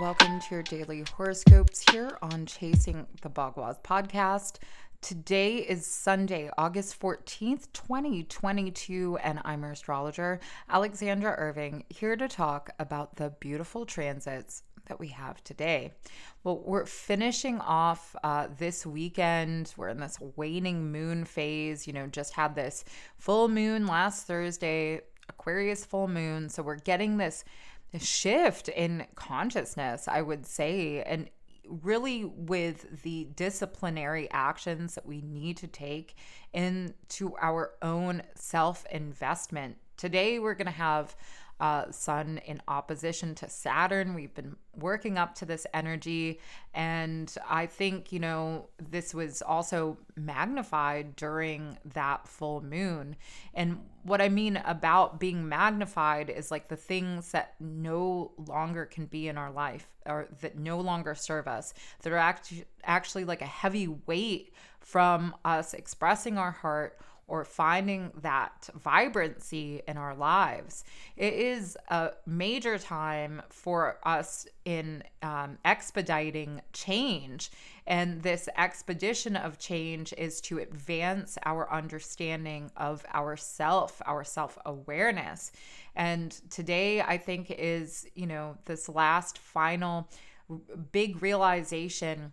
Welcome to your daily horoscopes here on Chasing the Bhagwad podcast. Today is Sunday, August 14th, 2022, and I'm your astrologer, Alexandra Irving, here to talk about the beautiful transits that we have today. Well, we're finishing off uh, this weekend. We're in this waning moon phase. You know, just had this full moon last Thursday, Aquarius full moon. So we're getting this shift in consciousness, I would say. And really with the disciplinary actions that we need to take into our own self investment. Today, we're going to have uh, Sun in opposition to Saturn. We've been working up to this energy. And I think, you know, this was also magnified during that full moon. And what I mean about being magnified is like the things that no longer can be in our life or that no longer serve us, that are act- actually like a heavy weight from us expressing our heart or finding that vibrancy in our lives. It is a major time for us in um, expediting change. And this expedition of change is to advance our understanding of ourself, our self awareness. And today, I think, is, you know, this last final big realization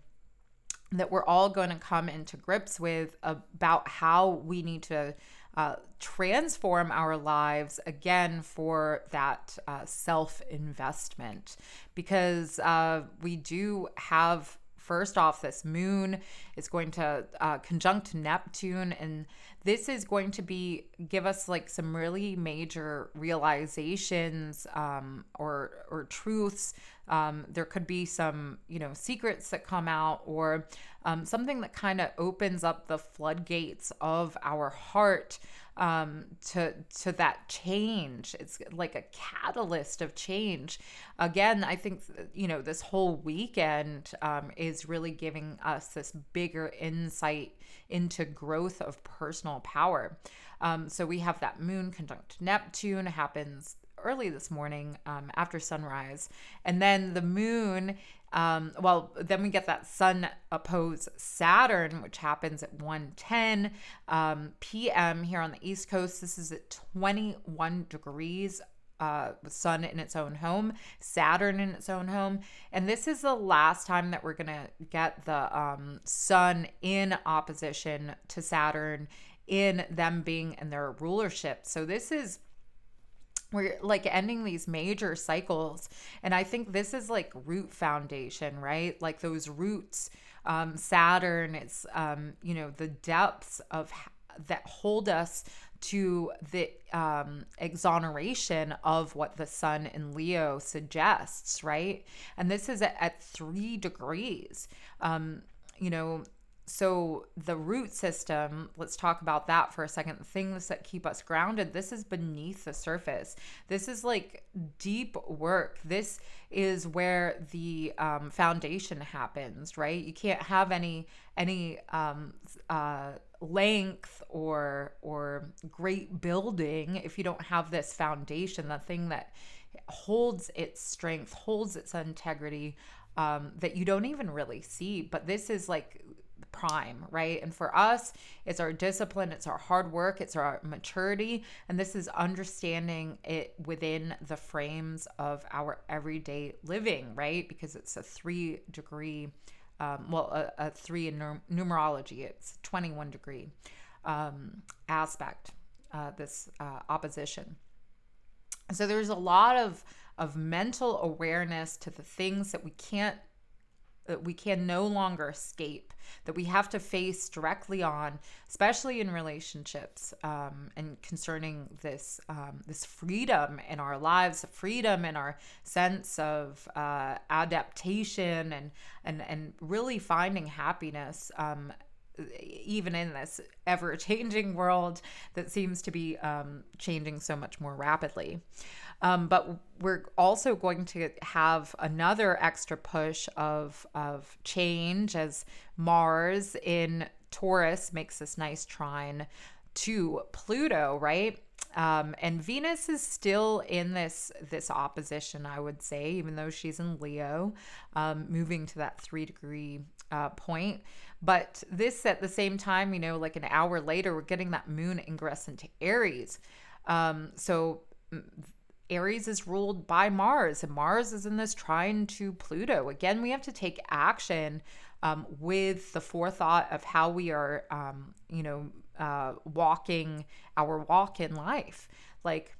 that we're all going to come into grips with about how we need to uh, transform our lives again for that uh, self investment because uh, we do have first off this moon is going to uh, conjunct neptune and this is going to be give us like some really major realizations um, or or truths. Um, there could be some you know secrets that come out or um, something that kind of opens up the floodgates of our heart um, to to that change. It's like a catalyst of change. Again, I think you know this whole weekend um, is really giving us this bigger insight into growth of personal power. Um, so we have that moon conjunct Neptune happens early this morning um, after sunrise. And then the moon, um, well, then we get that sun oppose Saturn, which happens at 1:10 um, p.m. here on the East Coast. This is at 21 degrees uh, Sun in its own home, Saturn in its own home. And this is the last time that we're going to get the um, Sun in opposition to Saturn in them being in their rulership. So this is we're like ending these major cycles and i think this is like root foundation right like those roots um saturn it's um you know the depths of that hold us to the um, exoneration of what the sun in Leo suggests, right? And this is at, at three degrees. Um, you know, so the root system let's talk about that for a second. The things that keep us grounded this is beneath the surface. This is like deep work. This is where the um, foundation happens right? You can't have any any um, uh, length or or great building if you don't have this foundation the thing that holds its strength holds its integrity um, that you don't even really see. But this is like prime, right? And for us, it's our discipline, it's our hard work, it's our maturity. And this is understanding it within the frames of our everyday living, right? Because it's a three degree, um, well, a, a, three in numerology, it's 21 degree um, aspect, uh, this uh, opposition. So there's a lot of of mental awareness to the things that we can't that we can no longer escape, that we have to face directly on, especially in relationships um, and concerning this um, this freedom in our lives, freedom in our sense of uh, adaptation and and and really finding happiness. Um, even in this ever changing world that seems to be um, changing so much more rapidly. Um, but we're also going to have another extra push of of change as Mars in Taurus makes this nice trine to Pluto, right? Um, and Venus is still in this this opposition, I would say, even though she's in Leo, um, moving to that three degree uh, point. But this at the same time, you know, like an hour later, we're getting that moon ingress into Aries. Um, so Aries is ruled by Mars, and Mars is in this trine to Pluto. Again, we have to take action um, with the forethought of how we are, um, you know, uh, walking our walk in life. Like,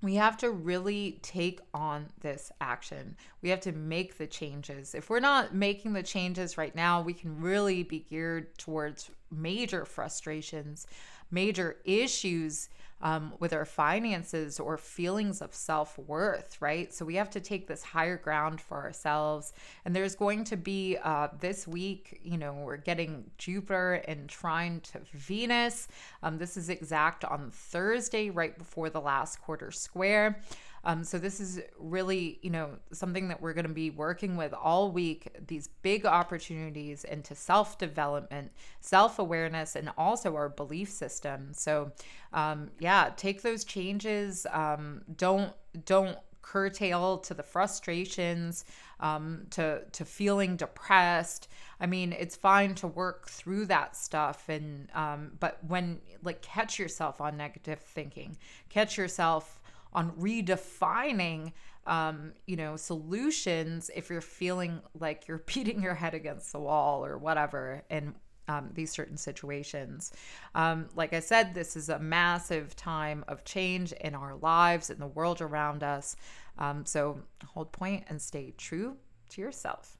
we have to really take on this action. We have to make the changes. If we're not making the changes right now, we can really be geared towards major frustrations, major issues um, with our finances or feelings of self worth, right? So we have to take this higher ground for ourselves. And there's going to be uh, this week, you know, we're getting Jupiter and trine to Venus. Um, this is exact on Thursday, right before the last quarter square. Um, so this is really, you know, something that we're going to be working with all week. These big opportunities into self development, self awareness, and also our belief system. So, um, yeah, take those changes. Um, don't don't curtail to the frustrations, um, to to feeling depressed. I mean, it's fine to work through that stuff, and um, but when like catch yourself on negative thinking, catch yourself on redefining um, you know, solutions if you're feeling like you're beating your head against the wall or whatever in um, these certain situations. Um, like I said, this is a massive time of change in our lives, in the world around us. Um, so hold point and stay true to yourself.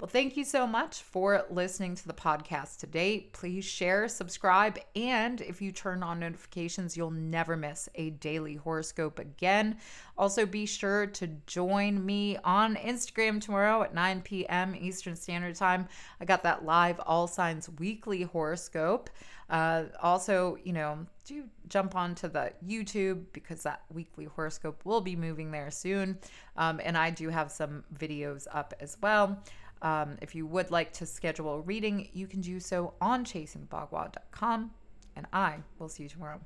Well, thank you so much for listening to the podcast today. Please share, subscribe, and if you turn on notifications, you'll never miss a daily horoscope again. Also, be sure to join me on Instagram tomorrow at 9 p.m. Eastern Standard Time. I got that live All Signs weekly horoscope. Uh, also, you know, do jump onto the YouTube because that weekly horoscope will be moving there soon. Um, and I do have some videos up as well. Um, if you would like to schedule a reading, you can do so on chasingthebhagwad.com. And I will see you tomorrow.